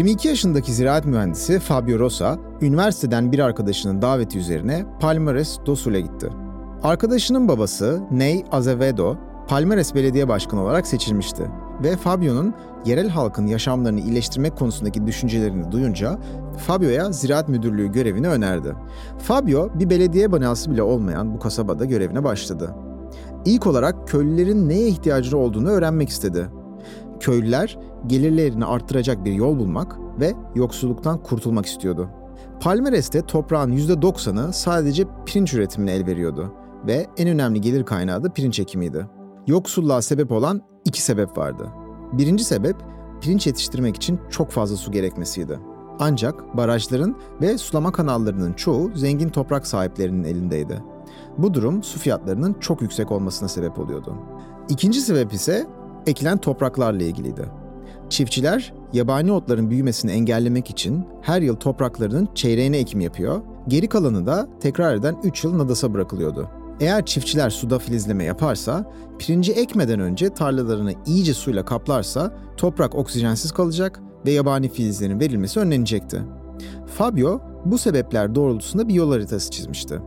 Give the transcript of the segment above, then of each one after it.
22 yaşındaki ziraat mühendisi Fabio Rosa, üniversiteden bir arkadaşının daveti üzerine Palmares do Sul'e gitti. Arkadaşının babası Ney Azevedo, Palmares Belediye Başkanı olarak seçilmişti ve Fabio'nun yerel halkın yaşamlarını iyileştirmek konusundaki düşüncelerini duyunca Fabio'ya ziraat müdürlüğü görevini önerdi. Fabio bir belediye binası bile olmayan bu kasabada görevine başladı. İlk olarak köylülerin neye ihtiyacı olduğunu öğrenmek istedi. Köylüler gelirlerini arttıracak bir yol bulmak ve yoksulluktan kurtulmak istiyordu. Palmeres'te toprağın %90'ı sadece pirinç üretimine el veriyordu ve en önemli gelir kaynağı da pirinç ekimiydi. Yoksulluğa sebep olan iki sebep vardı. Birinci sebep pirinç yetiştirmek için çok fazla su gerekmesiydi. Ancak barajların ve sulama kanallarının çoğu zengin toprak sahiplerinin elindeydi. Bu durum su fiyatlarının çok yüksek olmasına sebep oluyordu. İkinci sebep ise ekilen topraklarla ilgiliydi. Çiftçiler yabani otların büyümesini engellemek için her yıl topraklarının çeyreğine ekim yapıyor, geri kalanı da tekrar eden 3 yıl nadasa bırakılıyordu. Eğer çiftçiler suda filizleme yaparsa, pirinci ekmeden önce tarlalarını iyice suyla kaplarsa toprak oksijensiz kalacak ve yabani filizlerin verilmesi önlenecekti. Fabio bu sebepler doğrultusunda bir yol haritası çizmişti.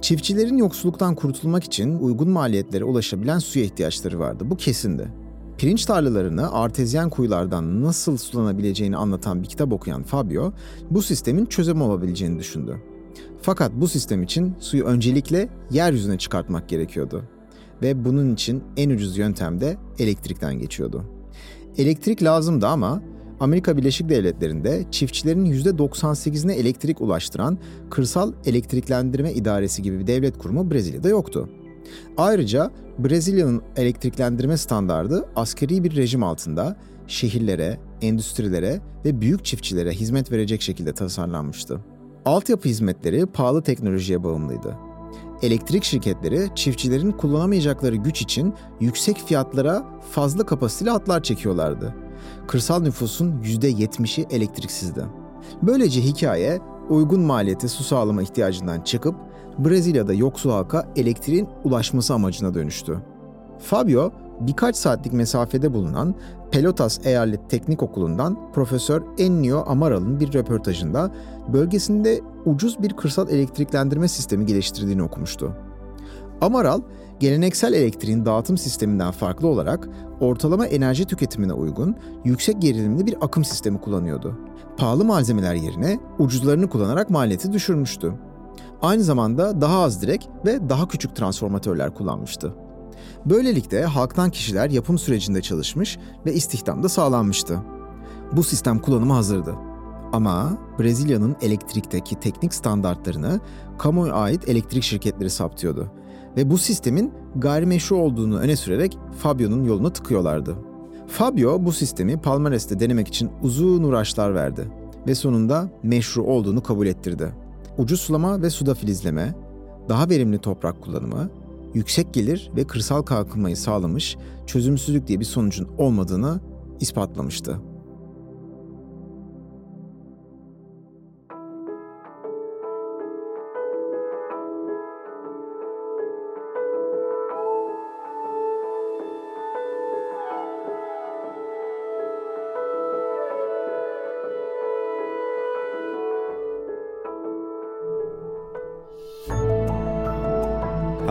Çiftçilerin yoksulluktan kurtulmak için uygun maliyetlere ulaşabilen suya ihtiyaçları vardı. Bu kesindi. Pirinç tarlalarını artezyen kuyulardan nasıl sulanabileceğini anlatan bir kitap okuyan Fabio, bu sistemin çözüm olabileceğini düşündü. Fakat bu sistem için suyu öncelikle yeryüzüne çıkartmak gerekiyordu. Ve bunun için en ucuz yöntem de elektrikten geçiyordu. Elektrik lazımdı ama Amerika Birleşik Devletleri'nde çiftçilerin %98'ine elektrik ulaştıran Kırsal Elektriklendirme İdaresi gibi bir devlet kurumu Brezilya'da yoktu. Ayrıca Brezilya'nın elektriklendirme standardı askeri bir rejim altında şehirlere, endüstrilere ve büyük çiftçilere hizmet verecek şekilde tasarlanmıştı. Altyapı hizmetleri pahalı teknolojiye bağımlıydı. Elektrik şirketleri çiftçilerin kullanamayacakları güç için yüksek fiyatlara fazla kapasiteli hatlar çekiyorlardı. Kırsal nüfusun %70'i elektriksizdi. Böylece hikaye uygun maliyete su sağlama ihtiyacından çıkıp Brezilya'da yoksul halka elektriğin ulaşması amacına dönüştü. Fabio, birkaç saatlik mesafede bulunan Pelotas Eyalet Teknik Okulu'ndan Profesör Ennio Amaral'ın bir röportajında bölgesinde ucuz bir kırsal elektriklendirme sistemi geliştirdiğini okumuştu. Amaral, geleneksel elektriğin dağıtım sisteminden farklı olarak ortalama enerji tüketimine uygun, yüksek gerilimli bir akım sistemi kullanıyordu. Pahalı malzemeler yerine ucuzlarını kullanarak maliyeti düşürmüştü. Aynı zamanda daha az direk ve daha küçük transformatörler kullanmıştı. Böylelikle halktan kişiler yapım sürecinde çalışmış ve istihdamda sağlanmıştı. Bu sistem kullanıma hazırdı. Ama Brezilya'nın elektrikteki teknik standartlarını kamuya ait elektrik şirketleri saptıyordu ve bu sistemin gayrimeşru olduğunu öne sürerek Fabio'nun yolunu tıkıyorlardı. Fabio bu sistemi Palmares'te denemek için uzun uğraşlar verdi ve sonunda meşru olduğunu kabul ettirdi. Ucuz sulama ve suda filizleme, daha verimli toprak kullanımı, yüksek gelir ve kırsal kalkınmayı sağlamış, çözümsüzlük diye bir sonucun olmadığını ispatlamıştı.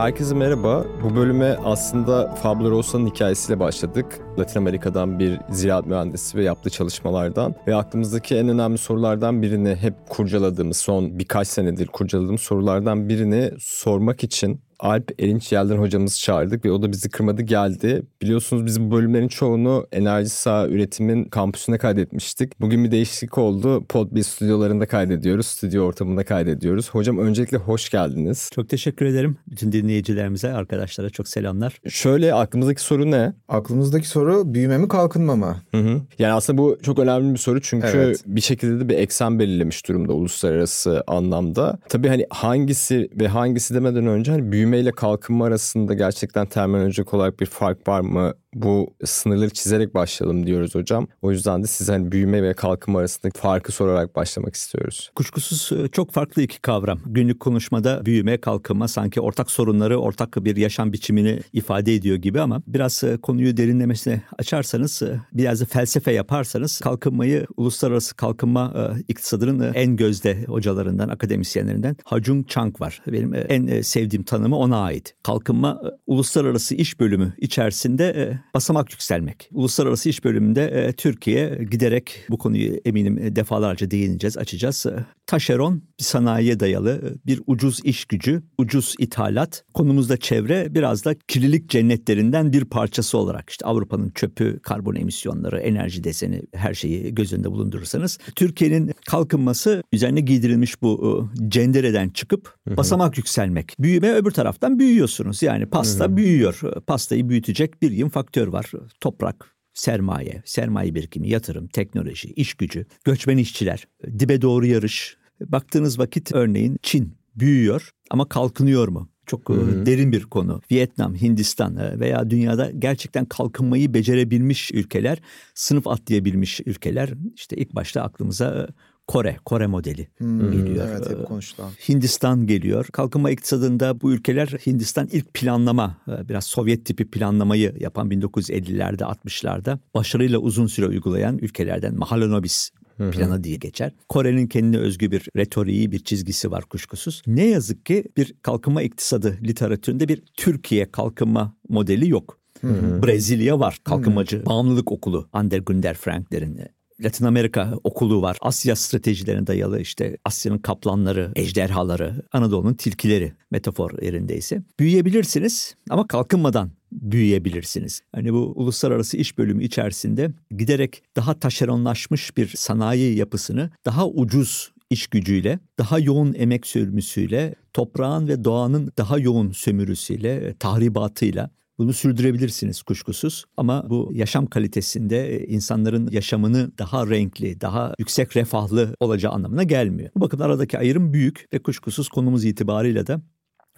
Herkese merhaba. Bu bölüme aslında Fabio Rosa'nın hikayesiyle başladık. Latin Amerika'dan bir ziraat mühendisi ve yaptığı çalışmalardan ve aklımızdaki en önemli sorulardan birini hep kurcaladığımız, son birkaç senedir kurcaladığımız sorulardan birini sormak için Alp Erinç Yelden hocamızı çağırdık ve o da bizi kırmadı geldi. Biliyorsunuz biz bu bölümlerin çoğunu Enerji Sağ Üretim'in kampüsüne kaydetmiştik. Bugün bir değişiklik oldu. Podbi stüdyolarında kaydediyoruz. Stüdyo ortamında kaydediyoruz. Hocam öncelikle hoş geldiniz. Çok teşekkür ederim. Bütün dinleyicilerimize, arkadaşlara çok selamlar. Şöyle aklımızdaki soru ne? Aklımızdaki soru büyüme mi kalkınma mı? Hı hı. Yani aslında bu çok önemli bir soru çünkü evet. bir şekilde de bir eksen belirlemiş durumda uluslararası anlamda. Tabii hani hangisi ve hangisi demeden önce hani büyüme ile kalkınma arasında gerçekten terminolojik olarak bir fark var mı? Bu sınırları çizerek başlayalım diyoruz hocam. O yüzden de size hani büyüme ve kalkınma arasındaki farkı sorarak başlamak istiyoruz. Kuşkusuz e, çok farklı iki kavram. Günlük konuşmada büyüme, kalkınma sanki ortak sorunları, ortak bir yaşam biçimini ifade ediyor gibi ama biraz e, konuyu derinlemesine açarsanız, e, biraz da felsefe yaparsanız kalkınmayı uluslararası kalkınma iktisadının en gözde hocalarından, akademisyenlerinden Hajung Chang var. Benim en sevdiğim tanımı ona ait. Kalkınma uluslararası iş bölümü içerisinde basamak yükselmek. Uluslararası iş bölümünde Türkiye giderek bu konuyu eminim defalarca değineceğiz, açacağız. Taşeron bir sanayiye dayalı bir ucuz iş gücü, ucuz ithalat. Konumuzda çevre biraz da kirlilik cennetlerinden bir parçası olarak işte Avrupa'nın çöpü, karbon emisyonları, enerji deseni her şeyi göz önünde bulundurursanız Türkiye'nin kalkınması üzerine giydirilmiş bu cendereden çıkıp basamak yükselmek. Büyüme öbür taraftan büyüyorsunuz. Yani pasta büyüyor. Pastayı büyütecek bir yığın faktör var. Toprak, sermaye, sermaye birikimi, yatırım, teknoloji, iş gücü, göçmen işçiler, dibe doğru yarış. Baktığınız vakit örneğin Çin büyüyor ama kalkınıyor mu? Çok Hı-hı. derin bir konu. Vietnam, Hindistan veya dünyada gerçekten kalkınmayı becerebilmiş ülkeler, sınıf atlayabilmiş ülkeler. İşte ilk başta aklımıza Kore, Kore modeli hmm, geliyor. Evet hep konuşulan. Hindistan geliyor. Kalkınma iktisadında bu ülkeler Hindistan ilk planlama, e, biraz Sovyet tipi planlamayı yapan 1950'lerde 60'larda başarıyla uzun süre uygulayan ülkelerden Mahalanobis planı diye geçer. Kore'nin kendine özgü bir retoriği, bir çizgisi var kuşkusuz. Ne yazık ki bir kalkınma iktisadı literatüründe bir Türkiye kalkınma modeli yok. Hı-hı. Brezilya var kalkınmacı Hı-hı. bağımlılık okulu Ander Günder Frankler'in Latin Amerika okulu var. Asya stratejilerine dayalı işte Asya'nın kaplanları, ejderhaları, Anadolu'nun tilkileri metafor yerindeyse. Büyüyebilirsiniz ama kalkınmadan büyüyebilirsiniz. Hani bu uluslararası iş bölümü içerisinde giderek daha taşeronlaşmış bir sanayi yapısını daha ucuz iş gücüyle, daha yoğun emek sürmüsüyle, toprağın ve doğanın daha yoğun sömürüsüyle, tahribatıyla bunu sürdürebilirsiniz kuşkusuz ama bu yaşam kalitesinde e, insanların yaşamını daha renkli, daha yüksek refahlı olacağı anlamına gelmiyor. Bu bakın aradaki ayrım büyük ve kuşkusuz konumuz itibarıyla da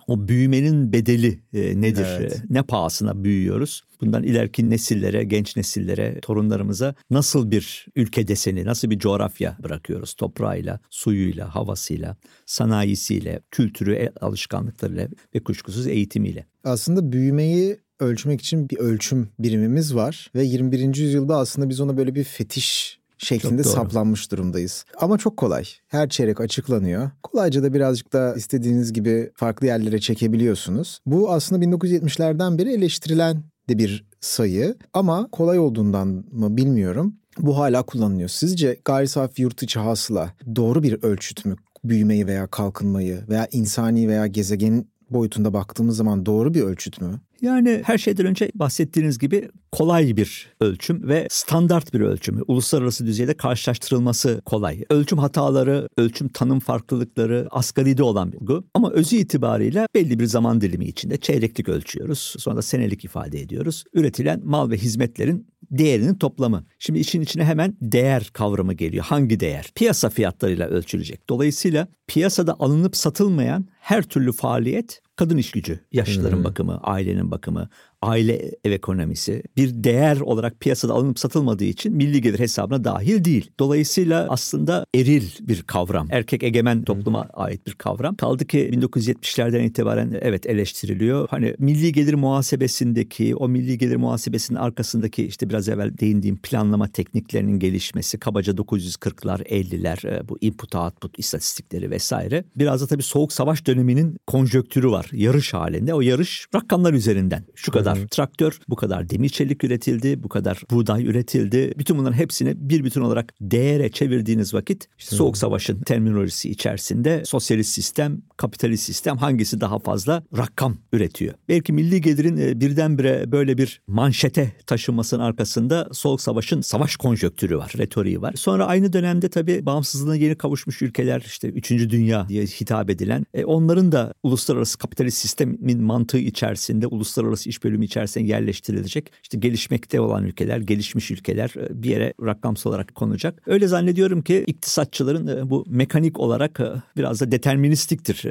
o büyümenin bedeli e, nedir? Evet. E, ne pahasına büyüyoruz? Bundan ileriki nesillere, genç nesillere, torunlarımıza nasıl bir ülke deseni, nasıl bir coğrafya bırakıyoruz? Toprağıyla, suyuyla, havasıyla, sanayisiyle, kültürü, alışkanlıklarıyla ve kuşkusuz eğitimiyle. Aslında büyümeyi ölçmek için bir ölçüm birimimiz var ve 21. yüzyılda aslında biz ona böyle bir fetiş şeklinde saplanmış durumdayız. Ama çok kolay. Her çeyrek açıklanıyor. Kolayca da birazcık da istediğiniz gibi farklı yerlere çekebiliyorsunuz. Bu aslında 1970'lerden beri eleştirilen de bir sayı ama kolay olduğundan mı bilmiyorum. Bu hala kullanılıyor. Sizce gayri safi yurt içi hasıla doğru bir ölçüt mü? Büyümeyi veya kalkınmayı veya insani veya gezegenin boyutunda baktığımız zaman doğru bir ölçüt mü? Yani her şeyden önce bahsettiğiniz gibi kolay bir ölçüm ve standart bir ölçüm. Uluslararası düzeyde karşılaştırılması kolay. Ölçüm hataları, ölçüm tanım farklılıkları asgaride olan bir bulgu. Ama özü itibariyle belli bir zaman dilimi içinde çeyreklik ölçüyoruz. Sonra da senelik ifade ediyoruz. Üretilen mal ve hizmetlerin değerinin toplamı. Şimdi için içine hemen değer kavramı geliyor. Hangi değer? Piyasa fiyatlarıyla ölçülecek. Dolayısıyla piyasada alınıp satılmayan her türlü faaliyet kadın iş gücü, yaşlıların hmm. bakımı, ailenin bakımı, aile ev ekonomisi bir değer olarak piyasada alınıp satılmadığı için milli gelir hesabına dahil değil. Dolayısıyla aslında eril bir kavram. Erkek egemen topluma hmm. ait bir kavram. Kaldı ki 1970'lerden itibaren evet eleştiriliyor. Hani milli gelir muhasebesindeki o milli gelir muhasebesinin arkasındaki işte biraz evvel değindiğim planlama tekniklerinin gelişmesi kabaca 940'lar 50'ler e, bu input output istatistikleri vesaire. Biraz da tabii soğuk savaş döneminin konjöktürü var. Yarış halinde. O yarış rakamlar üzerinden. Şu kadar kadar traktör, bu kadar demir çelik üretildi, bu kadar buğday üretildi. Bütün bunların hepsini bir bütün olarak değere çevirdiğiniz vakit işte Soğuk Savaş'ın terminolojisi içerisinde sosyalist sistem, kapitalist sistem hangisi daha fazla rakam üretiyor? Belki milli gelirin e, birdenbire böyle bir manşete taşınmasının arkasında Soğuk Savaş'ın savaş konjöktürü var, retoriği var. Sonra aynı dönemde tabii bağımsızlığına yeni kavuşmuş ülkeler işte 3. Dünya diye hitap edilen e, onların da uluslararası kapitalist sistemin mantığı içerisinde uluslararası iş bölümü içerisine yerleştirilecek. İşte gelişmekte olan ülkeler, gelişmiş ülkeler e, bir yere rakamsal olarak konacak. Öyle zannediyorum ki iktisatçıların e, bu mekanik olarak e, biraz da deterministiktir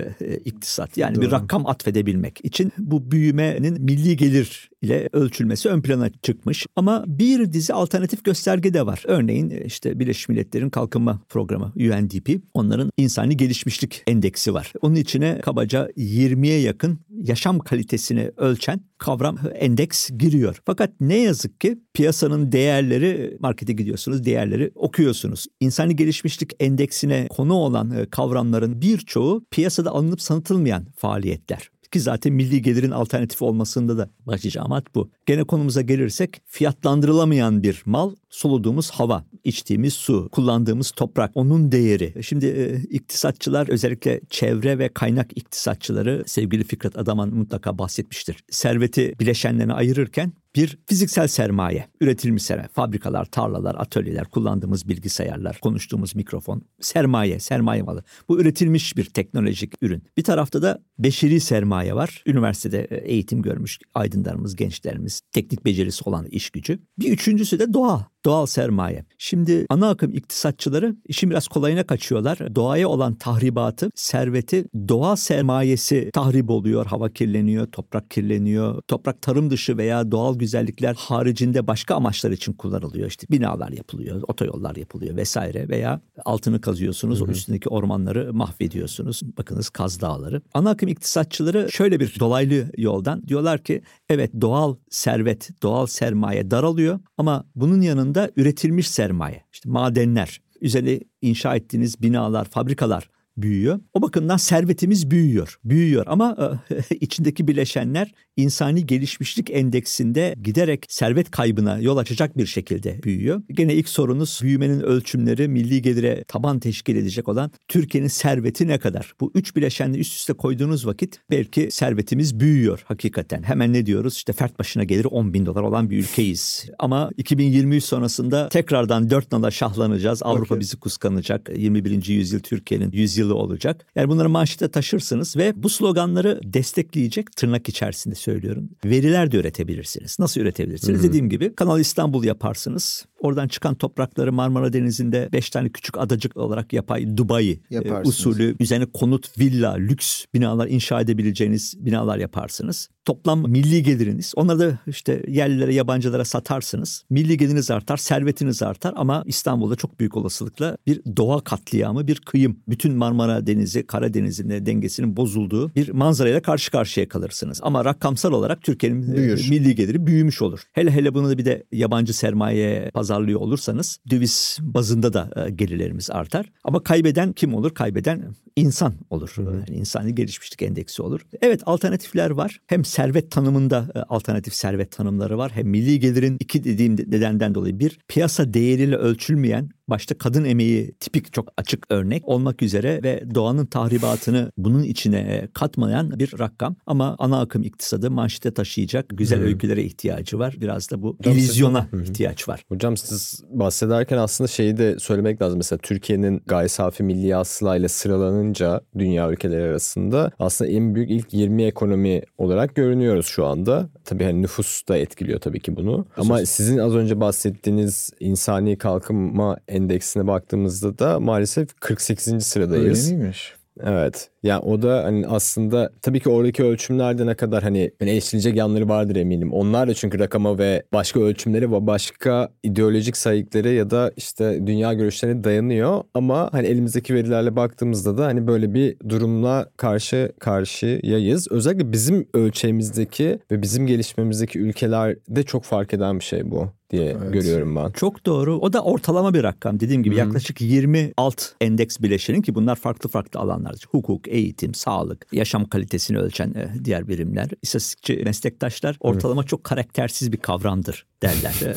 iktisat. Yani Doğru. bir rakam atfedebilmek için bu büyümenin milli gelir ile ölçülmesi ön plana çıkmış. Ama bir dizi alternatif gösterge de var. Örneğin işte Birleşmiş Milletler'in Kalkınma Programı UNDP onların insani gelişmişlik endeksi var. Onun içine kabaca 20'ye yakın yaşam kalitesini ölçen kavram endeks giriyor. Fakat ne yazık ki piyasanın değerleri markete gidiyorsunuz değerleri okuyorsunuz. İnsani gelişmişlik endeksine konu olan e, kavramların birçoğu piyasada alınıp sanıtılmayan faaliyetler. Ki zaten milli gelirin alternatif olmasında da başlıca amaç bu. Gene konumuza gelirsek fiyatlandırılamayan bir mal soluduğumuz hava, içtiğimiz su, kullandığımız toprak, onun değeri. Şimdi e, iktisatçılar özellikle çevre ve kaynak iktisatçıları sevgili Fikret Adaman mutlaka bahsetmiştir. Serveti bileşenlerine ayırırken bir fiziksel sermaye, üretilmiş sermaye, fabrikalar, tarlalar, atölyeler, kullandığımız bilgisayarlar, konuştuğumuz mikrofon, sermaye, sermaye malı. Bu üretilmiş bir teknolojik ürün. Bir tarafta da beşeri sermaye var. Üniversitede e, eğitim görmüş aydınlarımız, gençlerimiz, teknik becerisi olan iş gücü. Bir üçüncüsü de doğa doğal sermaye. Şimdi ana akım iktisatçıları işin biraz kolayına kaçıyorlar. Doğaya olan tahribatı, serveti, doğa sermayesi tahrip oluyor, hava kirleniyor, toprak kirleniyor. Toprak tarım dışı veya doğal güzellikler haricinde başka amaçlar için kullanılıyor. İşte binalar yapılıyor, otoyollar yapılıyor vesaire veya altını kazıyorsunuz, hı hı. o üstündeki ormanları mahvediyorsunuz. Bakınız Kaz Dağları. Ana akım iktisatçıları şöyle bir dolaylı yoldan diyorlar ki evet doğal servet, doğal sermaye daralıyor ama bunun yanında da üretilmiş sermaye. İşte madenler, üzerine inşa ettiğiniz binalar, fabrikalar büyüyor. O bakımdan servetimiz büyüyor. Büyüyor ama e, içindeki bileşenler insani gelişmişlik endeksinde giderek servet kaybına yol açacak bir şekilde büyüyor. Gene ilk sorunuz büyümenin ölçümleri milli gelire taban teşkil edecek olan Türkiye'nin serveti ne kadar? Bu üç bileşenli üst üste koyduğunuz vakit belki servetimiz büyüyor hakikaten. Hemen ne diyoruz? İşte fert başına gelir 10 bin dolar olan bir ülkeyiz. Ama 2023 sonrasında tekrardan dört nala şahlanacağız. Avrupa okay. bizi kıskanacak. 21. yüzyıl Türkiye'nin yüzyılı olacak. Yani bunları manşete taşırsınız ve bu sloganları destekleyecek tırnak içerisinde söylüyorum. Veriler de üretebilirsiniz. Nasıl üretebilirsiniz? Hı-hı. Dediğim gibi Kanal İstanbul yaparsınız. Oradan çıkan toprakları Marmara Denizi'nde beş tane küçük adacık olarak yapay Dubai e, usulü üzerine konut, villa, lüks binalar inşa edebileceğiniz binalar yaparsınız. Toplam milli geliriniz. Onları da işte yerlilere, yabancılara satarsınız. Milli geliriniz artar, servetiniz artar ama İstanbul'da çok büyük olasılıkla bir doğa katliamı, bir kıyım. Bütün Marmara Denizi, Karadeniz'in dengesinin bozulduğu bir manzarayla karşı karşıya kalırsınız. Ama rakamsal olarak Türkiye'nin e, milli geliri büyümüş olur. Hele hele bunu da bir de yabancı sermaye pazarlıyor olursanız döviz bazında da e, gelirlerimiz artar. Ama kaybeden kim olur? Kaybeden insan olur. Yani insani gelişmişlik endeksi olur. Evet alternatifler var. Hem servet tanımında e, alternatif servet tanımları var. Hem milli gelirin iki dediğim nedenden dolayı bir piyasa değeriyle ölçülmeyen başta kadın emeği tipik çok açık örnek olmak üzere ve doğanın tahribatını bunun içine e, katmayan bir rakam ama ana akım iktisadı manşete taşıyacak güzel hmm. öykülere ihtiyacı var. Biraz da bu illüzyona siz... ihtiyaç var. Hocam siz bahsederken aslında şeyi de söylemek lazım. Mesela Türkiye'nin gayri safi milli hasılayla sıralanınca dünya ülkeleri arasında aslında en büyük ilk 20 ekonomi olarak görünüyoruz şu anda. Tabii hani nüfus da etkiliyor tabii ki bunu. Ama sizin az önce bahsettiğiniz insani kalkınma endeksine baktığımızda da maalesef 48. sıradayız. Öyle miymiş? Evet. Yani o da hani aslında tabii ki oradaki ölçümlerde ne kadar hani, hani eleştirilecek yanları vardır eminim. Onlar da çünkü rakama ve başka ölçümleri ve başka ideolojik sayıkları ya da işte dünya görüşlerine dayanıyor. Ama hani elimizdeki verilerle baktığımızda da hani böyle bir durumla karşı karşıyayız. Özellikle bizim ölçeğimizdeki ve bizim gelişmemizdeki ülkelerde çok fark eden bir şey bu diye evet. görüyorum ben. Çok doğru. O da ortalama bir rakam. Dediğim gibi Hı-hı. yaklaşık 20 alt endeks bileşenin ki bunlar farklı farklı alanlar. Hukuk, eğitim, sağlık, yaşam kalitesini ölçen e, diğer birimler. İstatistikçi meslektaşlar ortalama Hı. çok karaktersiz bir kavramdır derler.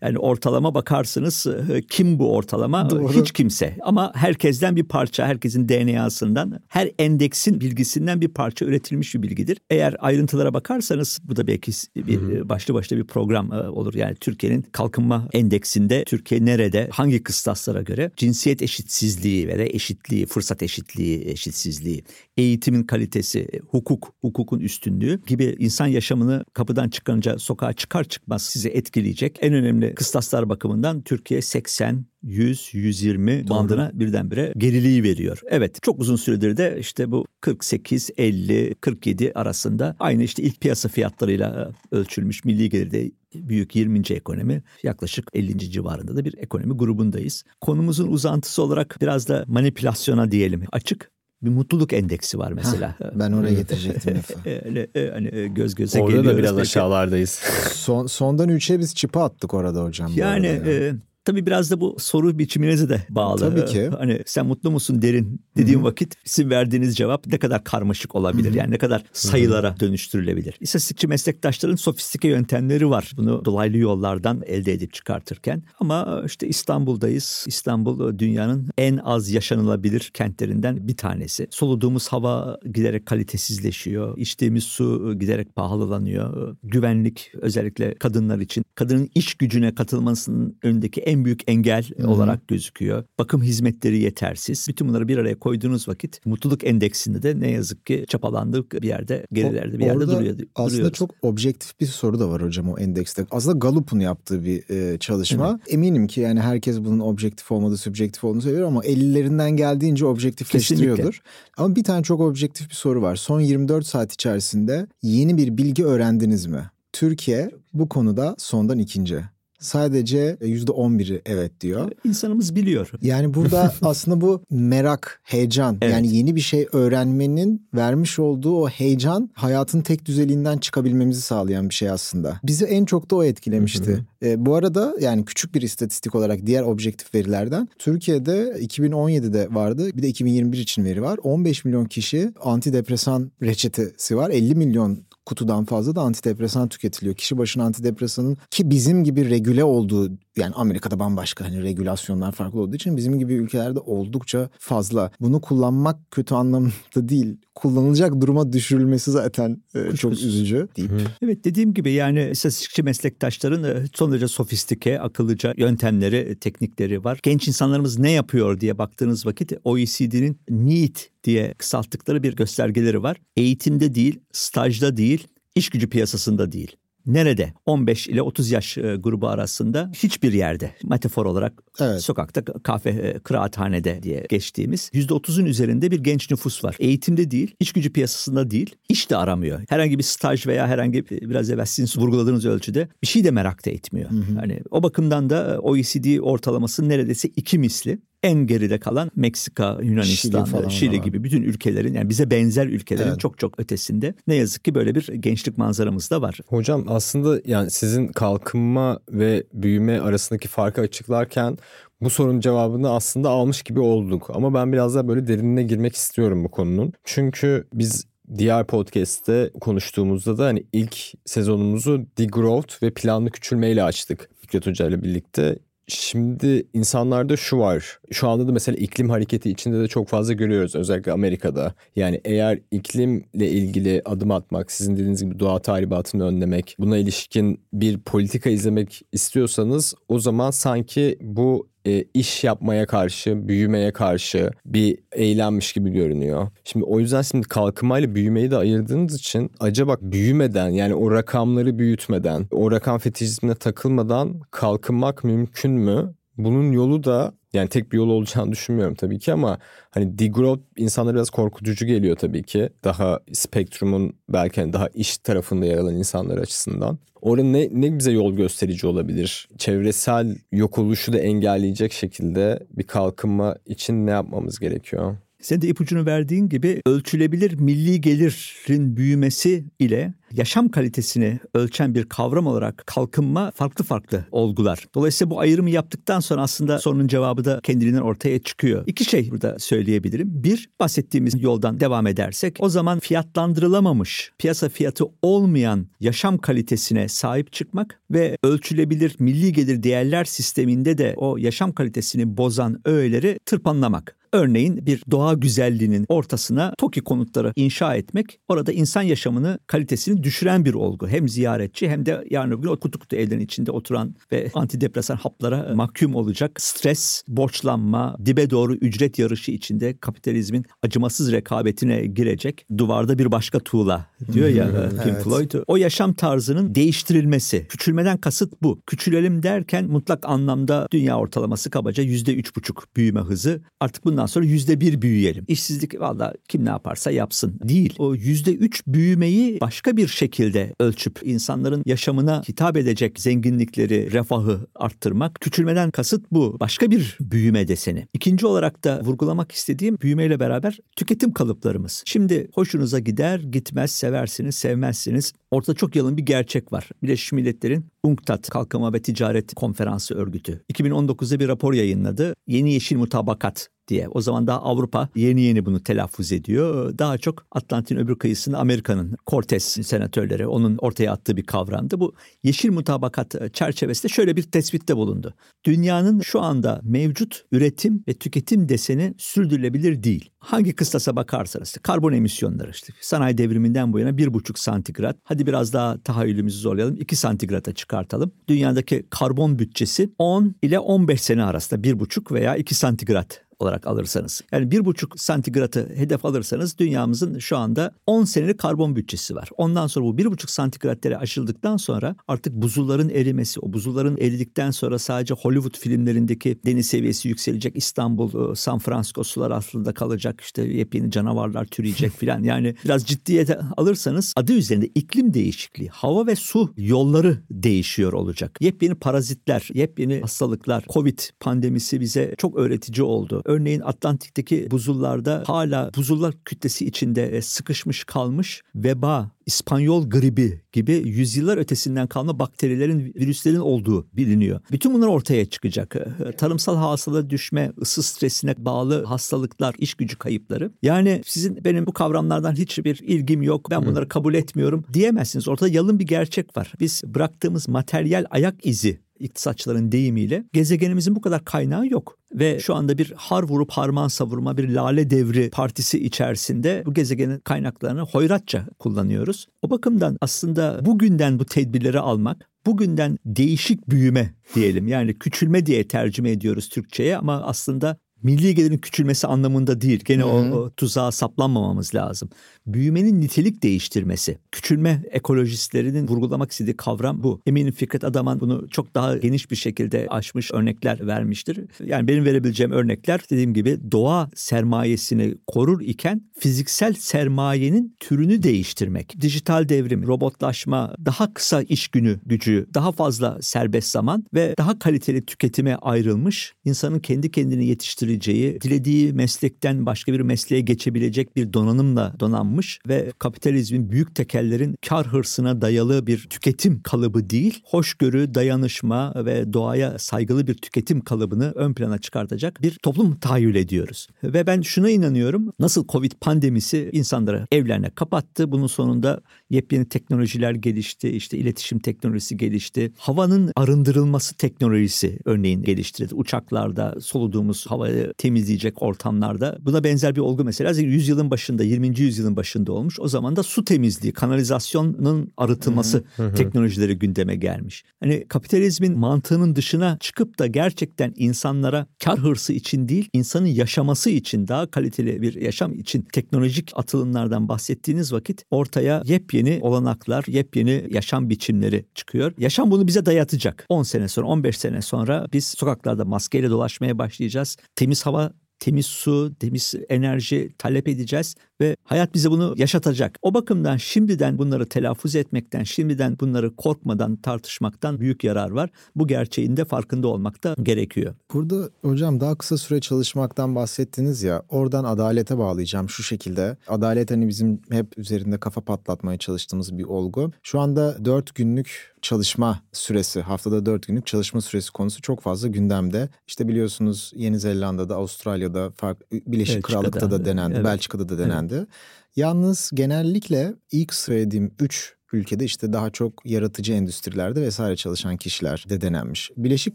Yani ortalama bakarsınız e, kim bu ortalama? Doğru. Hiç kimse. Ama herkesten bir parça, herkesin DNA'sından, her endeksin bilgisinden bir parça üretilmiş bir bilgidir. Eğer ayrıntılara bakarsanız bu da belki bir Hı-hı. başlı başlı bir program e, olur. Yani Türkiye'nin kalkınma endeksinde Türkiye nerede, hangi kıstaslara göre cinsiyet eşitsizliği ve de eşitliği, fırsat eşitliği, eşitsizliği, eğitimin kalitesi, hukuk, hukukun üstünlüğü gibi insan yaşamını kapıdan çıkınca sokağa çıkar çıkmaz sizi etkileyecek en önemli hani kıstaslar bakımından Türkiye 80, 100, 120 bandına birdenbire geriliği veriyor. Evet çok uzun süredir de işte bu 48, 50, 47 arasında aynı işte ilk piyasa fiyatlarıyla e, ölçülmüş milli gelirde büyük 20. ekonomi yaklaşık 50. civarında da bir ekonomi grubundayız. Konumuzun uzantısı olarak biraz da manipülasyona diyelim açık bir mutluluk endeksi var mesela. Heh, ben oraya getirecektim. Öyle e, hani e, göz göze Orada geliyoruz. da biraz belki. aşağılardayız. Son, sondan üçe biz çıpa attık orada hocam. bu Yani e, tabii biraz da bu soru biçiminize de bağlı. Tabii ki. Hani sen mutlu musun derin dediğim vakit sizin verdiğiniz cevap ne kadar karmaşık olabilir. Yani ne kadar sayılara dönüştürülebilir. İstatistikçi meslektaşların sofistike yöntemleri var. Bunu dolaylı yollardan elde edip çıkartırken. Ama işte İstanbul'dayız. İstanbul dünyanın en az yaşanılabilir kentlerinden bir tanesi. Soluduğumuz hava giderek kalitesizleşiyor. İçtiğimiz su giderek pahalılanıyor. Güvenlik özellikle kadınlar için kadının iş gücüne katılmasının önündeki en büyük engel olarak gözüküyor. Bakım hizmetleri yetersiz. Bütün bunları bir araya koyduğunuz vakit mutluluk endeksinde de ne yazık ki çapalandık bir yerde gerilerde bir yerde Orada duruyor. Aslında duruyoruz. çok objektif bir soru da var hocam o endekste. Aslında Gallup'un yaptığı bir e, çalışma. Eminim ki yani herkes bunun objektif olmadığı, subjektif olduğunu söylüyor ama ellerinden geldiğince objektifleştiriyordur. Ama bir tane çok objektif bir soru var. Son 24 saat içerisinde yeni bir bilgi öğrendiniz mi? Türkiye bu konuda sondan ikinci. Sadece %11'i evet diyor. İnsanımız biliyor. Yani burada aslında bu merak, heyecan Evet. yani yeni bir şey öğrenmenin vermiş olduğu o heyecan hayatın tek düzeliğinden çıkabilmemizi sağlayan bir şey aslında. Bizi en çok da o etkilemişti. E, bu arada yani küçük bir istatistik olarak diğer objektif verilerden Türkiye'de 2017'de vardı bir de 2021 için veri var. 15 milyon kişi antidepresan reçetesi var. 50 milyon kutudan fazla da antidepresan tüketiliyor. Kişi başına antidepresanın ki bizim gibi regüle olduğu yani Amerika'da bambaşka hani regülasyonlar farklı olduğu için bizim gibi ülkelerde oldukça fazla. Bunu kullanmak kötü anlamda değil. Kullanılacak duruma düşürülmesi zaten e, çok üzücü deyip. Evet dediğim gibi yani istatistikçi meslektaşların e, son derece sofistike, akıllıca yöntemleri, e, teknikleri var. Genç insanlarımız ne yapıyor diye baktığınız vakit OECD'nin NEET diye kısalttıkları bir göstergeleri var. Eğitimde değil, stajda değil, iş gücü piyasasında değil. Nerede? 15 ile 30 yaş e, grubu arasında hiçbir yerde metafor olarak Evet. sokakta kahve e, kıraathanede diye geçtiğimiz %30'un üzerinde bir genç nüfus var. Eğitimde değil, iş gücü piyasasında değil, iş de aramıyor. Herhangi bir staj veya herhangi bir biraz evvel sizin vurguladığınız ölçüde bir şey de merak da etmiyor. Hani o bakımdan da e, OECD ortalaması neredeyse iki misli. En geride kalan Meksika, Yunanistan, Şili falan Şili var. gibi bütün ülkelerin yani bize benzer ülkelerin Evet. çok çok ötesinde. Ne yazık ki böyle bir gençlik manzaramız da var. Hocam aslında yani sizin kalkınma ve büyüme arasındaki farkı açıklarken bu sorunun cevabını aslında almış gibi olduk. Ama ben biraz daha böyle derinine girmek istiyorum bu konunun. Çünkü biz diğer podcast'te konuştuğumuzda da hani ilk sezonumuzu degrowth ve planlı küçülmeyle açtık Fikret Hoca ile birlikte. Şimdi insanlarda şu var. Şu anda da mesela iklim hareketi içinde de çok fazla görüyoruz özellikle Amerika'da. Yani eğer iklimle ilgili adım atmak, sizin dediğiniz gibi doğa tahribatını önlemek, buna ilişkin bir politika izlemek istiyorsanız o zaman sanki bu e, iş yapmaya karşı, büyümeye karşı bir eylemmiş gibi görünüyor. Şimdi o yüzden şimdi kalkınmayla büyümeyi de ayırdığınız için acaba büyümeden yani o rakamları büyütmeden, o rakam fetişizmine takılmadan kalkınmak mümkün mü? Bunun yolu da yani tek bir yol olacağını düşünmüyorum tabii ki ama hani degrowth insanlara biraz korkutucu geliyor tabii ki. Daha spektrumun belki hani daha iş tarafında yer alan insanlar açısından. Orada ne, ne bize yol gösterici olabilir? Çevresel yok oluşu da engelleyecek şekilde bir kalkınma için ne yapmamız gerekiyor? Sen de ipucunu verdiğin gibi ölçülebilir milli gelirin büyümesi ile yaşam kalitesini ölçen bir kavram olarak kalkınma farklı farklı olgular. Dolayısıyla bu ayrımı yaptıktan sonra aslında sorunun cevabı da kendiliğinden ortaya çıkıyor. İki şey burada söyleyebilirim. Bir, bahsettiğimiz yoldan devam edersek o zaman fiyatlandırılamamış, piyasa fiyatı olmayan yaşam kalitesine sahip çıkmak ve ölçülebilir milli gelir değerler sisteminde de o yaşam kalitesini bozan öğeleri tırpanlamak. Örneğin bir doğa güzelliğinin ortasına TOKİ konutları inşa etmek orada insan yaşamını kalitesini düşüren bir olgu. Hem ziyaretçi hem de yarın öbür gün o kutu kutu evlerin içinde oturan ve antidepresan haplara mahkum olacak stres, borçlanma, dibe doğru ücret yarışı içinde kapitalizmin acımasız rekabetine girecek. Duvarda bir başka tuğla diyor ya Pink evet. Floyd. O yaşam tarzının değiştirilmesi. Küçülmeden kasıt bu. Küçülelim derken mutlak anlamda dünya ortalaması kabaca yüzde üç buçuk büyüme hızı. Artık bundan sonra yüzde bir büyüyelim. İşsizlik valla kim ne yaparsa yapsın. Değil. O yüzde üç büyümeyi başka bir şekilde ölçüp insanların yaşamına hitap edecek zenginlikleri, refahı arttırmak. Küçülmeden kasıt bu. Başka bir büyüme deseni. İkinci olarak da vurgulamak istediğim büyümeyle beraber tüketim kalıplarımız. Şimdi hoşunuza gider, gitmez, seversiniz, sevmezsiniz. Ortada çok yalın bir gerçek var. Birleşmiş Milletler'in UNCTAD Kalkınma ve Ticaret Konferansı Örgütü 2019'da bir rapor yayınladı. Yeni Yeşil Mutabakat diye. O zaman daha Avrupa yeni yeni bunu telaffuz ediyor. Daha çok Atlantin öbür kıyısında Amerika'nın Cortez senatörleri onun ortaya attığı bir kavramdı. Bu yeşil mutabakat çerçevesinde şöyle bir tespitte bulundu. Dünyanın şu anda mevcut üretim ve tüketim deseni sürdürülebilir değil. Hangi kıstasa bakarsanız işte karbon emisyonları işte sanayi devriminden bu yana bir buçuk santigrat. Hadi biraz daha tahayyülümüzü zorlayalım. 2 santigrata çıkartalım. Dünyadaki karbon bütçesi 10 ile 15 sene arasında bir buçuk veya 2 santigrat olarak alırsanız. Yani bir buçuk santigratı hedef alırsanız dünyamızın şu anda 10 senelik karbon bütçesi var. Ondan sonra bu bir buçuk santigratları aşıldıktan sonra artık buzulların erimesi, o buzulların eridikten sonra sadece Hollywood filmlerindeki deniz seviyesi yükselecek. İstanbul, e, San Francisco sular altında kalacak. İşte yepyeni canavarlar türeyecek filan. Yani biraz ciddiye alırsanız adı üzerinde iklim değişikliği, hava ve su yolları değişiyor olacak. Yepyeni parazitler, yepyeni hastalıklar, Covid pandemisi bize çok öğretici oldu. Örneğin Atlantik'teki buzullarda hala buzullar kütlesi içinde e, sıkışmış kalmış veba İspanyol gribi gibi yüzyıllar ötesinden kalma bakterilerin, virüslerin olduğu biliniyor. Bütün bunlar ortaya çıkacak. Ee, tarımsal hasıla düşme, ısı stresine bağlı hastalıklar, iş gücü kayıpları. Yani sizin benim bu kavramlardan hiçbir ilgim yok, ben bunları kabul etmiyorum diyemezsiniz. Ortada yalın bir gerçek var. Biz bıraktığımız materyal ayak izi iktisatçıların deyimiyle gezegenimizin bu kadar kaynağı yok. Ve şu anda bir har vurup harman savurma bir lale devri partisi içerisinde bu gezegenin kaynaklarını hoyratça kullanıyoruz. O bakımdan aslında bugünden bu tedbirleri almak bugünden değişik büyüme diyelim. Yani küçülme diye tercüme ediyoruz Türkçe'ye ama aslında milli gelirin küçülmesi anlamında değil. Gene o, o tuzağa saplanmamamız lazım. Büyümenin nitelik değiştirmesi. Küçülme ekolojistlerinin vurgulamak istediği kavram bu. Eminim Fikret Adaman bunu çok daha geniş bir şekilde aşmış örnekler vermiştir. Yani benim verebileceğim örnekler dediğim gibi doğa sermayesini korur iken fiziksel sermayenin türünü değiştirmek. Dijital devrim, robotlaşma, daha kısa iş günü gücü, daha fazla serbest zaman ve daha kaliteli tüketime ayrılmış insanın kendi kendini yetiştirdiği geliştireceği, dilediği meslekten başka bir mesleğe geçebilecek bir donanımla donanmış ve kapitalizmin büyük tekellerin kar hırsına dayalı bir tüketim kalıbı değil, hoşgörü, dayanışma ve doğaya saygılı bir tüketim kalıbını ön plana çıkartacak bir toplum tahayyül ediyoruz. Ve ben şuna inanıyorum. Nasıl Covid pandemisi insanları evlerine kapattı. Bunun sonunda yepyeni teknolojiler gelişti. İşte iletişim teknolojisi gelişti. Havanın arındırılması teknolojisi örneğin geliştirildi. Uçaklarda soluduğumuz havayı temizleyecek ortamlarda. Buna benzer bir olgu mesela yüzyılın başında 20. yüzyılın başında olmuş. O zaman da su temizliği, kanalizasyonun arıtılması teknolojileri gündeme gelmiş. Hani kapitalizmin mantığının dışına çıkıp da gerçekten insanlara kar hırsı için değil, insanın yaşaması için daha kaliteli bir yaşam için teknolojik atılımlardan bahsettiğiniz vakit ortaya yepyeni olanaklar, yepyeni yaşam biçimleri çıkıyor. Yaşam bunu bize dayatacak. 10 sene sonra, 15 sene sonra biz sokaklarda maskeyle dolaşmaya başlayacağız temiz hava temiz su, temiz enerji talep edeceğiz ve hayat bize bunu yaşatacak. O bakımdan şimdiden bunları telaffuz etmekten, şimdiden bunları korkmadan tartışmaktan büyük yarar var. Bu gerçeğin de farkında olmak da gerekiyor. Burada hocam daha kısa süre çalışmaktan bahsettiniz ya. Oradan adalete bağlayacağım şu şekilde. Adalet hani bizim hep üzerinde kafa patlatmaya çalıştığımız bir olgu. Şu anda 4 günlük çalışma süresi, haftada 4 günlük çalışma süresi konusu çok fazla gündemde. İşte biliyorsunuz Yeni Zelanda'da, Avustralya'da, fark, Birleşik Belçika'da, Krallık'ta da denendi, evet. Belçika'da da denendi. Evet. Yalnız genellikle ilk söylediğim 3 ülkede işte daha çok yaratıcı endüstrilerde vesaire çalışan kişiler de denenmiş. Birleşik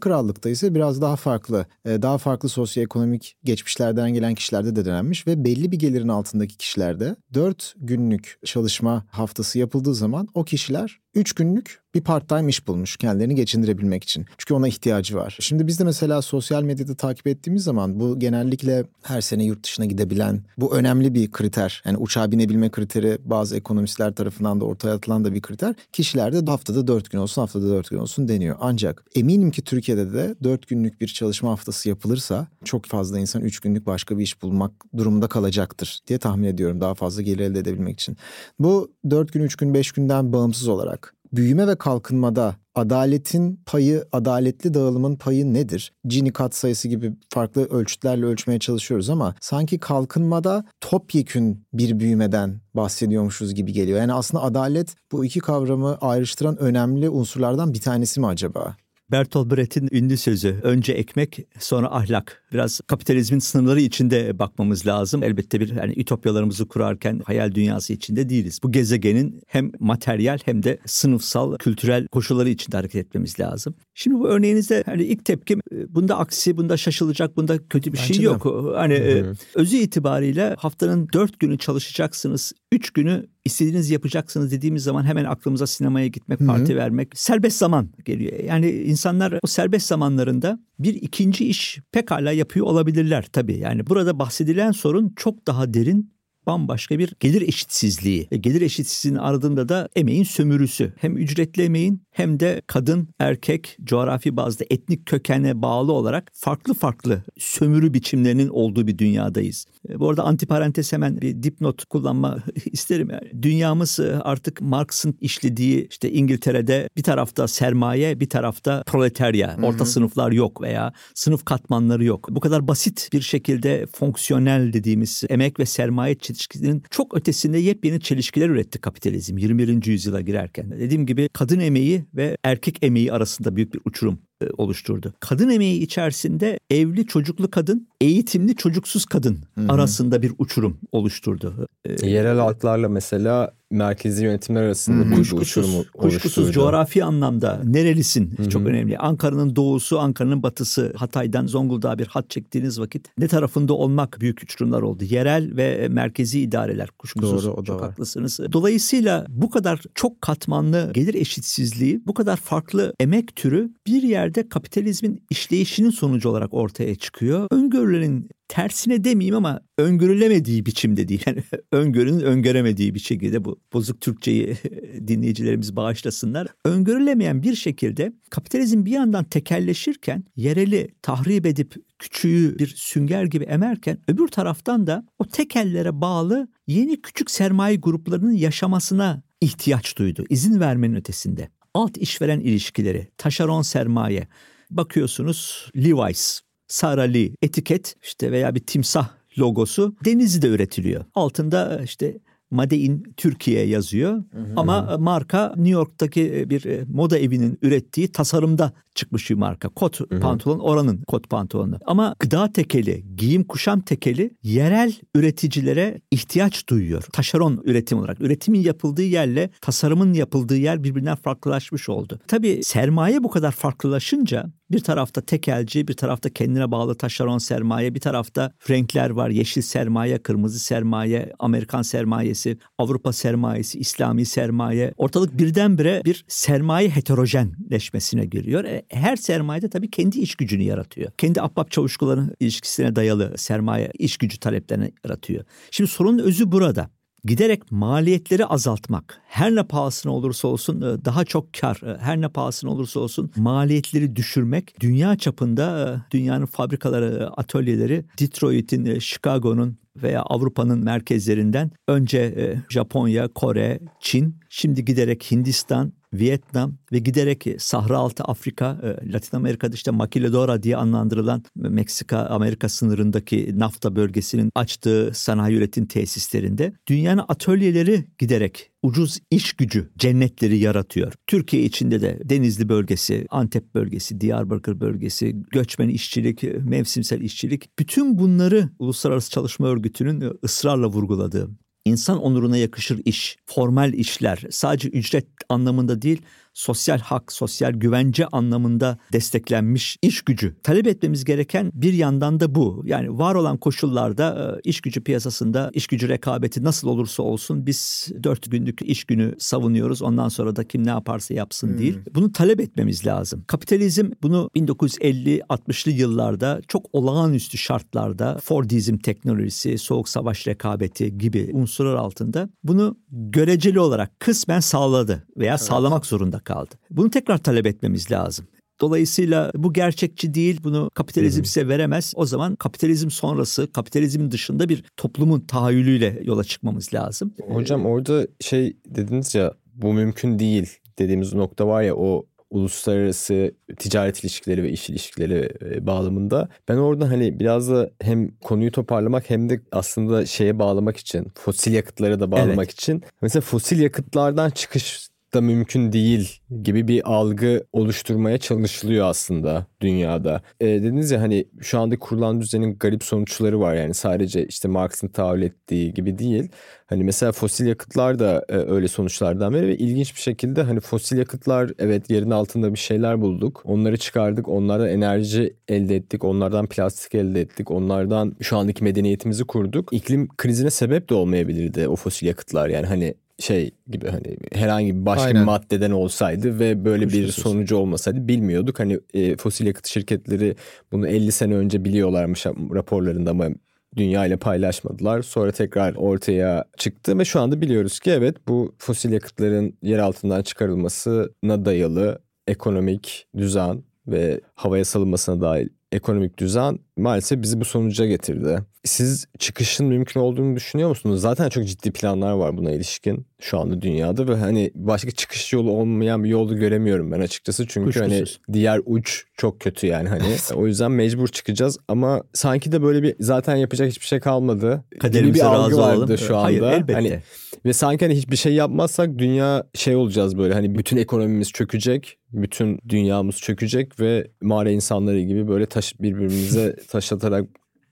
Krallık'ta ise biraz daha farklı, e, daha farklı sosyoekonomik geçmişlerden gelen kişilerde de denenmiş ve belli bir gelirin altındaki kişilerde 4 günlük çalışma haftası yapıldığı zaman o kişiler 3 günlük bir part-time iş bulmuş kendilerini geçindirebilmek için. Çünkü ona ihtiyacı var. Şimdi biz de mesela sosyal medyada takip ettiğimiz zaman bu genellikle her sene yurt dışına gidebilen bu önemli bir kriter. Yani uçağa binebilme kriteri bazı ekonomistler tarafından da ortaya atılan da bir kriter. Kişilerde haftada 4 gün olsun haftada 4 gün olsun deniyor. Ancak eminim ki Türkiye'de de 4 günlük bir çalışma haftası yapılırsa çok fazla insan 3 günlük başka bir iş bulmak durumunda kalacaktır diye tahmin ediyorum daha fazla gelir elde edebilmek için. Bu 4 gün 3 gün 5 günden bağımsız olarak büyüme ve kalkınmada adaletin payı, adaletli dağılımın payı nedir? Gini katsayısı gibi farklı ölçütlerle ölçmeye çalışıyoruz ama sanki kalkınmada topyekün bir büyümeden bahsediyormuşuz gibi geliyor. Yani aslında adalet bu iki kavramı ayrıştıran önemli unsurlardan bir tanesi mi acaba? Bertolt Brecht'in ünlü sözü önce ekmek sonra ahlak. Biraz kapitalizmin sınırları içinde bakmamız lazım. Elbette bir hani ütopyalarımızı kurarken hayal dünyası içinde değiliz. Bu gezegenin hem materyal hem de sınıfsal, kültürel koşulları içinde hareket etmemiz lazım. Şimdi bu örneğinizde hani ilk tepkim e, bunda aksi, bunda şaşılacak, bunda kötü bir Bence şey de. yok. Hani. E, özü itibariyle haftanın dört günü çalışacaksınız. Üç günü istediğiniz yapacaksınız dediğimiz zaman hemen aklımıza sinemaya gitmek, Hı-hı. parti vermek, serbest zaman geliyor. Yani insanlar o serbest zamanlarında bir ikinci iş pekala yapıyor olabilirler tabii. Yani burada bahsedilen sorun çok daha derin bambaşka bir gelir eşitsizliği. E, gelir eşitsizliğinin ardında da emeğin sömürüsü. Hem ücretli emeğin hem de kadın, erkek, coğrafi bazda etnik kökene bağlı olarak farklı farklı sömürü biçimlerinin olduğu bir dünyadayız. E, bu arada antiparantez hemen bir dipnot kullanma isterim. Yani dünyamız e, artık Marx'ın işlediği işte İngiltere'de bir tarafta sermaye bir tarafta proletarya, orta Hı-hı. sınıflar yok veya sınıf katmanları yok. Bu kadar basit bir şekilde fonksiyonel dediğimiz emek ve sermaye çelişkisinin çok ötesinde yepyeni çelişkiler üretti kapitalizm 21. yüzyıla girerken. Dediğim gibi kadın emeği ve erkek emeği arasında büyük bir uçurum oluşturdu. Kadın emeği içerisinde evli çocuklu kadın, eğitimli çocuksuz kadın Hı-hı. arasında bir uçurum oluşturdu. Ee, Yerel halklarla mesela merkezi yönetimler arasında hmm. kuşkusuz, kuşkusuz coğrafi anlamda nerelisin hmm. çok önemli. Ankara'nın doğusu, Ankara'nın batısı, Hatay'dan Zonguldak'a bir hat çektiğiniz vakit ne tarafında olmak büyük uçurumlar oldu. Yerel ve merkezi idareler kuşkusuz. Doğru, o da çok var. haklısınız. Dolayısıyla bu kadar çok katmanlı gelir eşitsizliği, bu kadar farklı emek türü bir yerde kapitalizmin işleyişinin sonucu olarak ortaya çıkıyor. Öngörülerin tersine demeyeyim ama öngörülemediği biçimde değil. Yani öngörünün öngöremediği bir şekilde bu bozuk Türkçeyi dinleyicilerimiz bağışlasınlar. Öngörülemeyen bir şekilde kapitalizm bir yandan tekelleşirken yereli tahrip edip küçüğü bir sünger gibi emerken öbür taraftan da o tekellere bağlı yeni küçük sermaye gruplarının yaşamasına ihtiyaç duydu. İzin vermenin ötesinde. Alt işveren ilişkileri, taşeron sermaye. Bakıyorsunuz Levi's Sara Lee etiket işte veya bir timsah logosu Denizli'de üretiliyor. Altında işte Made in Türkiye yazıyor. Hı hı. Ama marka New York'taki bir e, moda evinin ürettiği tasarımda çıkmış bir marka. Kot hı hı. pantolon oranın kot pantolonu. Ama gıda tekeli, giyim kuşam tekeli yerel üreticilere ihtiyaç duyuyor. Taşeron üretim olarak. Üretimin yapıldığı yerle tasarımın yapıldığı yer birbirinden farklılaşmış oldu. Tabii sermaye bu kadar farklılaşınca bir tarafta tekelci, bir tarafta kendine bağlı taşeron sermaye, bir tarafta renkler var. Yeşil sermaye, kırmızı sermaye, Amerikan sermayesi, Avrupa sermayesi, İslami sermaye. Ortalık birdenbire bir sermaye heterojenleşmesine giriyor. E, her sermayede tabii kendi iş gücünü yaratıyor. Kendi ahbap çavuşkuların ilişkisine dayalı sermaye iş gücü taleplerini yaratıyor. Şimdi sorunun özü burada giderek maliyetleri azaltmak, her ne pahasına olursa olsun e, daha çok kar, e, her ne pahasına olursa olsun maliyetleri düşürmek, dünya çapında e, dünyanın fabrikaları, atölyeleri, Detroit'in, Chicago'nun veya Avrupa'nın merkezlerinden önce Japonya, Kore, Çin, şimdi giderek Hindistan, Vietnam ve giderek Sahra Altı Afrika, e, Latin Amerika'da işte Maquiladora diye adlandırılan Meksika Amerika sınırındaki NAFTA bölgesinin açtığı sanayi üretim tesislerinde dünyanın atölyeleri giderek ucuz iş gücü cennetleri yaratıyor. Türkiye içinde de Denizli bölgesi, Antep bölgesi, Diyarbakır bölgesi, göçmen işçilik, mevsimsel işçilik bütün bunları Uluslararası Çalışma Örgütü'nün ısrarla vurguladığı insan onuruna yakışır iş, formal işler, sadece ücret anlamında değil, sosyal hak, sosyal güvence anlamında desteklenmiş iş gücü talep etmemiz gereken bir yandan da bu. Yani var olan koşullarda e, iş gücü piyasasında iş gücü rekabeti nasıl olursa olsun biz dört günlük iş günü savunuyoruz. Ondan sonra da kim ne yaparsa yapsın hmm. değil. Bunu talep etmemiz lazım. Kapitalizm bunu 1950-60'lı yıllarda çok olağanüstü şartlarda Fordizm teknolojisi, soğuk savaş rekabeti gibi unsurlar altında bunu göreceli olarak kısmen sağladı veya evet. sağlamak zorunda kaldı. Bunu tekrar talep etmemiz lazım. Dolayısıyla bu gerçekçi değil, bunu kapitalizm size veremez. O zaman kapitalizm sonrası, kapitalizmin dışında bir toplumun tahayyülüyle yola çıkmamız lazım. Hocam orada şey dediniz ya bu mümkün değil dediğimiz nokta var ya o uluslararası ticaret ilişkileri ve iş ilişkileri e, bağlamında ben orada hani biraz da hem konuyu toparlamak hem de aslında şeye bağlamak için fosil yakıtlara da bağlamak evet. için mesela fosil yakıtlardan çıkış da mümkün değil gibi bir algı oluşturmaya çalışılıyor aslında dünyada. E, dediniz ya hani şu anda kurulan düzenin garip sonuçları var yani sadece işte Marx'ın tahayyül ettiği gibi değil. Hani mesela fosil yakıtlar da e, öyle sonuçlardan biri ve ilginç bir şekilde hani fosil yakıtlar evet yerin altında bir şeyler bulduk. Onları çıkardık, onlardan enerji elde ettik, onlardan plastik elde ettik, onlardan şu andaki medeniyetimizi kurduk. İklim krizine sebep de olmayabilirdi o fosil yakıtlar yani hani şey gibi hani herhangi bir başka Aynen. bir maddeden olsaydı ve böyle bir sonucu olmasaydı bilmiyorduk. Hani e, fosil yakıt şirketleri bunu 50 sene önce biliyorlarmış raporlarında ama dünya ile paylaşmadılar. Sonra tekrar ortaya çıktı ve şu anda biliyoruz ki evet bu fosil yakıtların yer altından çıkarılmasına dayalı ekonomik düzen ve havaya salınmasına dahil ekonomik düzen maalesef bizi bu sonuca getirdi. Siz çıkışın mümkün olduğunu düşünüyor musunuz? Zaten çok ciddi planlar var buna ilişkin şu anda dünyada ve hani başka çıkış yolu olmayan bir yolu göremiyorum ben açıkçası. Çünkü hani Kuşkusuz. hani diğer uç çok kötü yani hani o yüzden mecbur çıkacağız ama sanki de böyle bir zaten yapacak hiçbir şey kalmadı. Kaderimize bir algı vardı olalım. şu anda. Hayır elbette. Hani, ve sanki hani hiçbir şey yapmazsak dünya şey olacağız böyle hani bütün ekonomimiz çökecek, bütün dünyamız çökecek ve mağara insanları gibi böyle taş birbirimize taşlatarak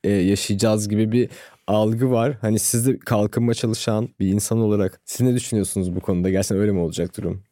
e, yaşayacağız gibi bir algı var. Hani siz de kalkınma çalışan bir insan olarak siz ne düşünüyorsunuz bu konuda? Gerçekten öyle mi olacak durum?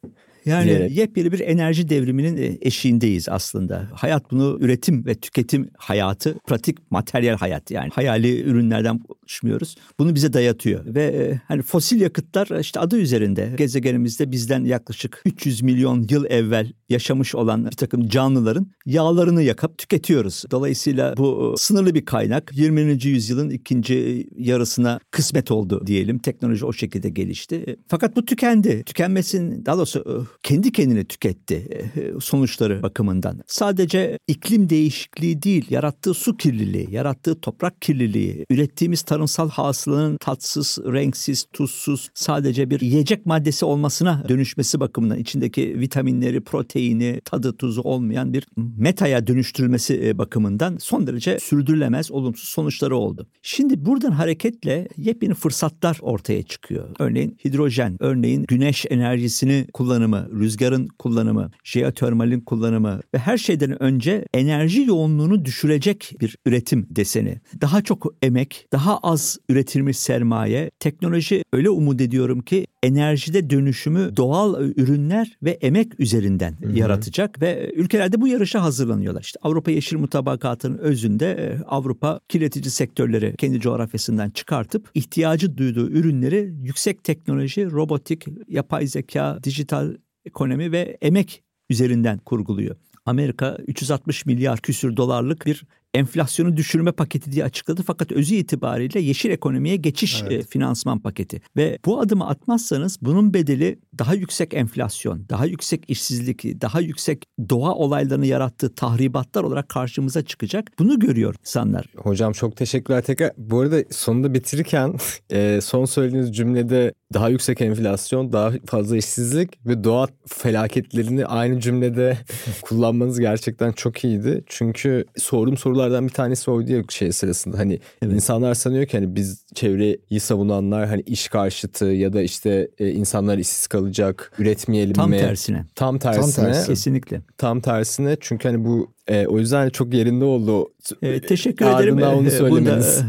Yani diyerek. yepyeni bir enerji devriminin e, eşiğindeyiz aslında. Hayat bunu üretim ve tüketim hayatı, pratik materyal hayat yani hayali ürünlerden konuşmuyoruz. Bunu bize dayatıyor ve e, hani fosil yakıtlar işte adı üzerinde gezegenimizde bizden yaklaşık 300 milyon yıl evvel yaşamış olan bir takım canlıların yağlarını yakıp tüketiyoruz. Dolayısıyla bu e, sınırlı bir kaynak 20. yüzyılın ikinci yarısına kısmet oldu diyelim. Teknoloji o şekilde gelişti. Fakat bu tükendi. Tükenmesin daha doğrusu kendi kendine tüketti e, sonuçları bakımından. Sadece iklim değişikliği değil, yarattığı su kirliliği, yarattığı toprak kirliliği, ürettiğimiz tarımsal hasılanın tatsız, renksiz, tuzsuz sadece bir yiyecek maddesi olmasına dönüşmesi bakımından içindeki vitaminleri, proteini, tadı tuzu olmayan bir metaya dönüştürülmesi e, bakımından son derece sürdürülemez olumsuz sonuçları oldu. Şimdi buradan hareketle yepyeni fırsatlar ortaya çıkıyor. Örneğin hidrojen, örneğin güneş enerjisini kullanımı, rüzgarın kullanımı, jeotermalin kullanımı ve her şeyden önce enerji yoğunluğunu düşürecek bir üretim deseni. Daha çok emek, daha az üretilmiş sermaye, teknoloji öyle umut ediyorum ki enerjide dönüşümü doğal ürünler ve emek üzerinden Hı-hı. yaratacak ve ülkelerde bu yarışa hazırlanıyorlar. İşte Avrupa Yeşil Mutabakatı'nın özünde e, Avrupa kirletici sektörleri kendi coğrafyasından çıkartıp ihtiyacı duyduğu ürünleri yüksek teknoloji, robotik, yapay zeka, dijital ekonomi ve emek üzerinden kurguluyor. Amerika 360 milyar küsür dolarlık bir enflasyonu düşürme paketi diye açıkladı fakat özü itibariyle yeşil ekonomiye geçiş evet. e, finansman paketi ve bu adımı atmazsanız bunun bedeli daha yüksek enflasyon, daha yüksek işsizlik, daha yüksek doğa olaylarını yarattığı tahribatlar olarak karşımıza çıkacak. Bunu görüyor insanlar. Hocam çok teşekkürler tekrar. Bu arada sonunda bitirirken e, son söylediğiniz cümlede daha yüksek enflasyon, daha fazla işsizlik ve doğa felaketlerini aynı cümlede kullanmanız gerçekten çok iyiydi. Çünkü sorum sorulardan bir tanesi oydu ya şey sırasında. Hani evet. insanlar sanıyor ki hani biz çevreyi savunanlar hani iş karşıtı ya da işte e, insanlar işsiz kalacak, üretmeyelim Tam mi? tersine. Tam tersine. Tam tersi. Kesinlikle. Tam tersine çünkü hani bu e, o yüzden çok yerinde oldu. E, teşekkür Ardından ederim. onu E, söylemeniz.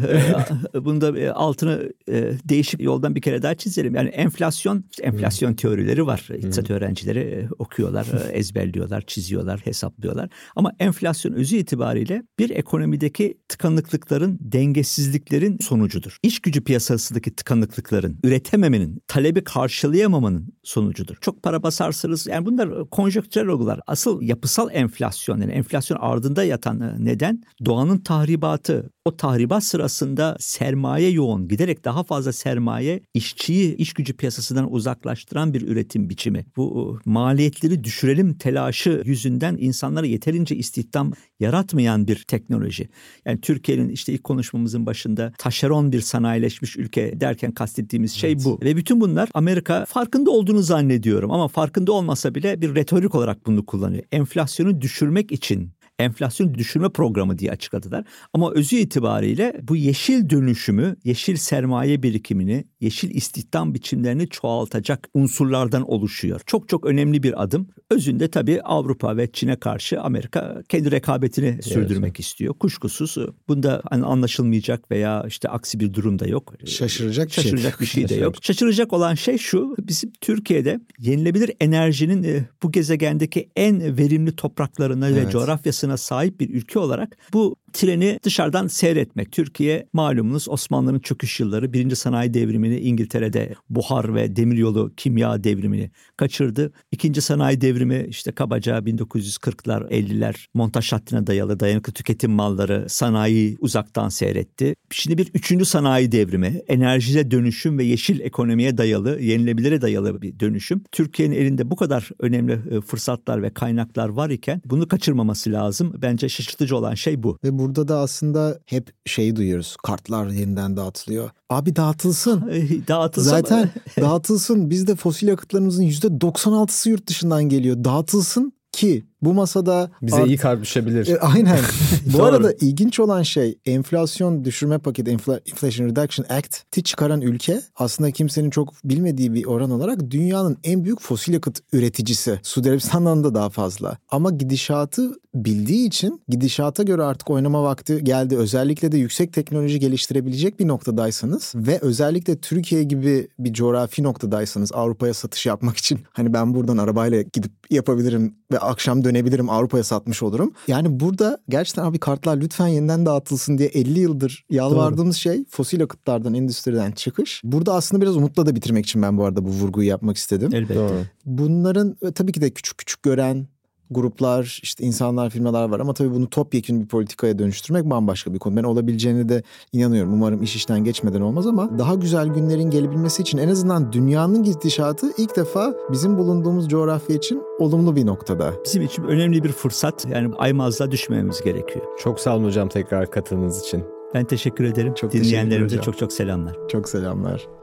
Bunda, bunda e, altını e, değişik yoldan bir kere daha çizelim. Yani enflasyon, işte enflasyon teorileri var. İktisat öğrencileri e, okuyorlar, e, ezberliyorlar, çiziyorlar, hesaplıyorlar. Ama enflasyon özü itibariyle bir ekonomideki tıkanıklıkların, dengesizliklerin sonucudur. İş gücü piyasasındaki tıkanıklıkların, üretememenin, talebi karşılayamamanın sonucudur. Çok para basarsınız. Yani bunlar konjonktürel olgular. Asıl yapısal enflasyon yani enflasyon ardında yatan e, neden doğanın tahribatı. O tahribat sırasında sermaye yoğun, giderek daha fazla sermaye işçiyi iş gücü piyasasından uzaklaştıran bir üretim biçimi. Bu e, maliyetleri düşürelim telaşı yüzünden insanlara yeterince istihdam yaratmayan bir teknoloji. Yani Türkiye'nin işte ilk konuşmamızın başında taşeron bir sanayileşmiş ülke derken kastettiğimiz şey bu. Ve bütün bunlar Amerika farkında olduğunu zannediyorum ama farkında olmasa bile bir retorik olarak bunu kullanıyor. Enflasyonu düşürmek için enflasyon düşürme programı diye açıkladılar. Ama özü itibariyle bu yeşil dönüşümü, yeşil sermaye birikimini, yeşil istihdam biçimlerini çoğaltacak unsurlardan oluşuyor. Çok çok önemli bir adım. Özünde tabii Avrupa ve Çin'e karşı Amerika kendi rekabetini sürdürmek istiyor. Kuşkusuz bunda hani anlaşılmayacak veya işte aksi bir durum da yok. Şaşıracak şey. Şaşıracak bir şey de yok. Şaşıracak olan şey şu. Bizim Türkiye'de yenilebilir enerjinin e, bu gezegendeki en verimli topraklarına ve Evet. coğrafyasına sahip bir ülke olarak bu treni dışarıdan seyretmek. Türkiye malumunuz Osmanlı'nın çöküş yılları birinci sanayi devrimini İngiltere'de buhar ve demiryolu kimya devrimini kaçırdı. İkinci sanayi devrimi işte kabaca 1940'lar 50'ler montaj hattına dayalı dayanıklı tüketim malları sanayi uzaktan seyretti. Şimdi bir üçüncü sanayi devrimi enerjiye dönüşüm ve yeşil ekonomiye dayalı yenilebilire dayalı bir dönüşüm. Türkiye'nin elinde bu kadar önemli e, fırsatlar ve kaynaklar var iken bunu kaçırmaması lazım. Bence şaşırtıcı olan şey bu. Ve burada da aslında hep şeyi duyuyoruz. Kartlar yeniden dağıtılıyor. Abi dağıtılsın. Ay, Dağıtılsa Zaten dağıtılsın. Bizde fosil yakıtlarımızın %96'sı yurt dışından geliyor. Dağıtılsın ki bu masada Bize iyi kalp düşebilir. E, aynen. Bu arada ilginç olan şey enflasyon düşürme paketi Infla- Inflation Reduction Act'i çıkaran ülke aslında kimsenin çok bilmediği bir oran olarak dünyanın en büyük fosil yakıt üreticisi. Suudi Arabistan'dan da daha fazla. Ama gidişatı bildiği için gidişata göre artık oynama vakti geldi. Özellikle de yüksek teknoloji geliştirebilecek bir noktadaysanız ve özellikle Türkiye gibi bir coğrafi noktadaysanız Avrupa'ya satış yapmak için hani ben buradan arabayla gidip yapabilirim ve akşam dönebilirim Avrupa'ya satmış olurum. Yani burada gerçekten abi kartlar lütfen yeniden dağıtılsın diye 50 yıldır yalvardığımız şey fosil yakıtlardan, endüstriden çıkış. Burada aslında biraz umutla da bitirmek için ben bu arada bu vurguyu yapmak istedim. elbette. Doğru. Bunların e, tabii ki de küçük küçük gören gruplar, işte insanlar, firmalar var ama tabii bunu topyekun bir politikaya dönüştürmek bambaşka bir konu. Ben olabileceğine de inanıyorum. Umarım iş işten geçmeden olmaz ama daha güzel günlerin gelebilmesi için en azından dünyanın gidişatı ilk defa bizim bulunduğumuz coğrafya için olumlu bir noktada. Bizim için önemli bir fırsat. Yani aymazlığa düşmememiz gerekiyor. Çok sağ olun hocam tekrar katıldığınız için. Ben teşekkür ederim. Çok Dinleyenlerimize çok çok selamlar. Çok selamlar.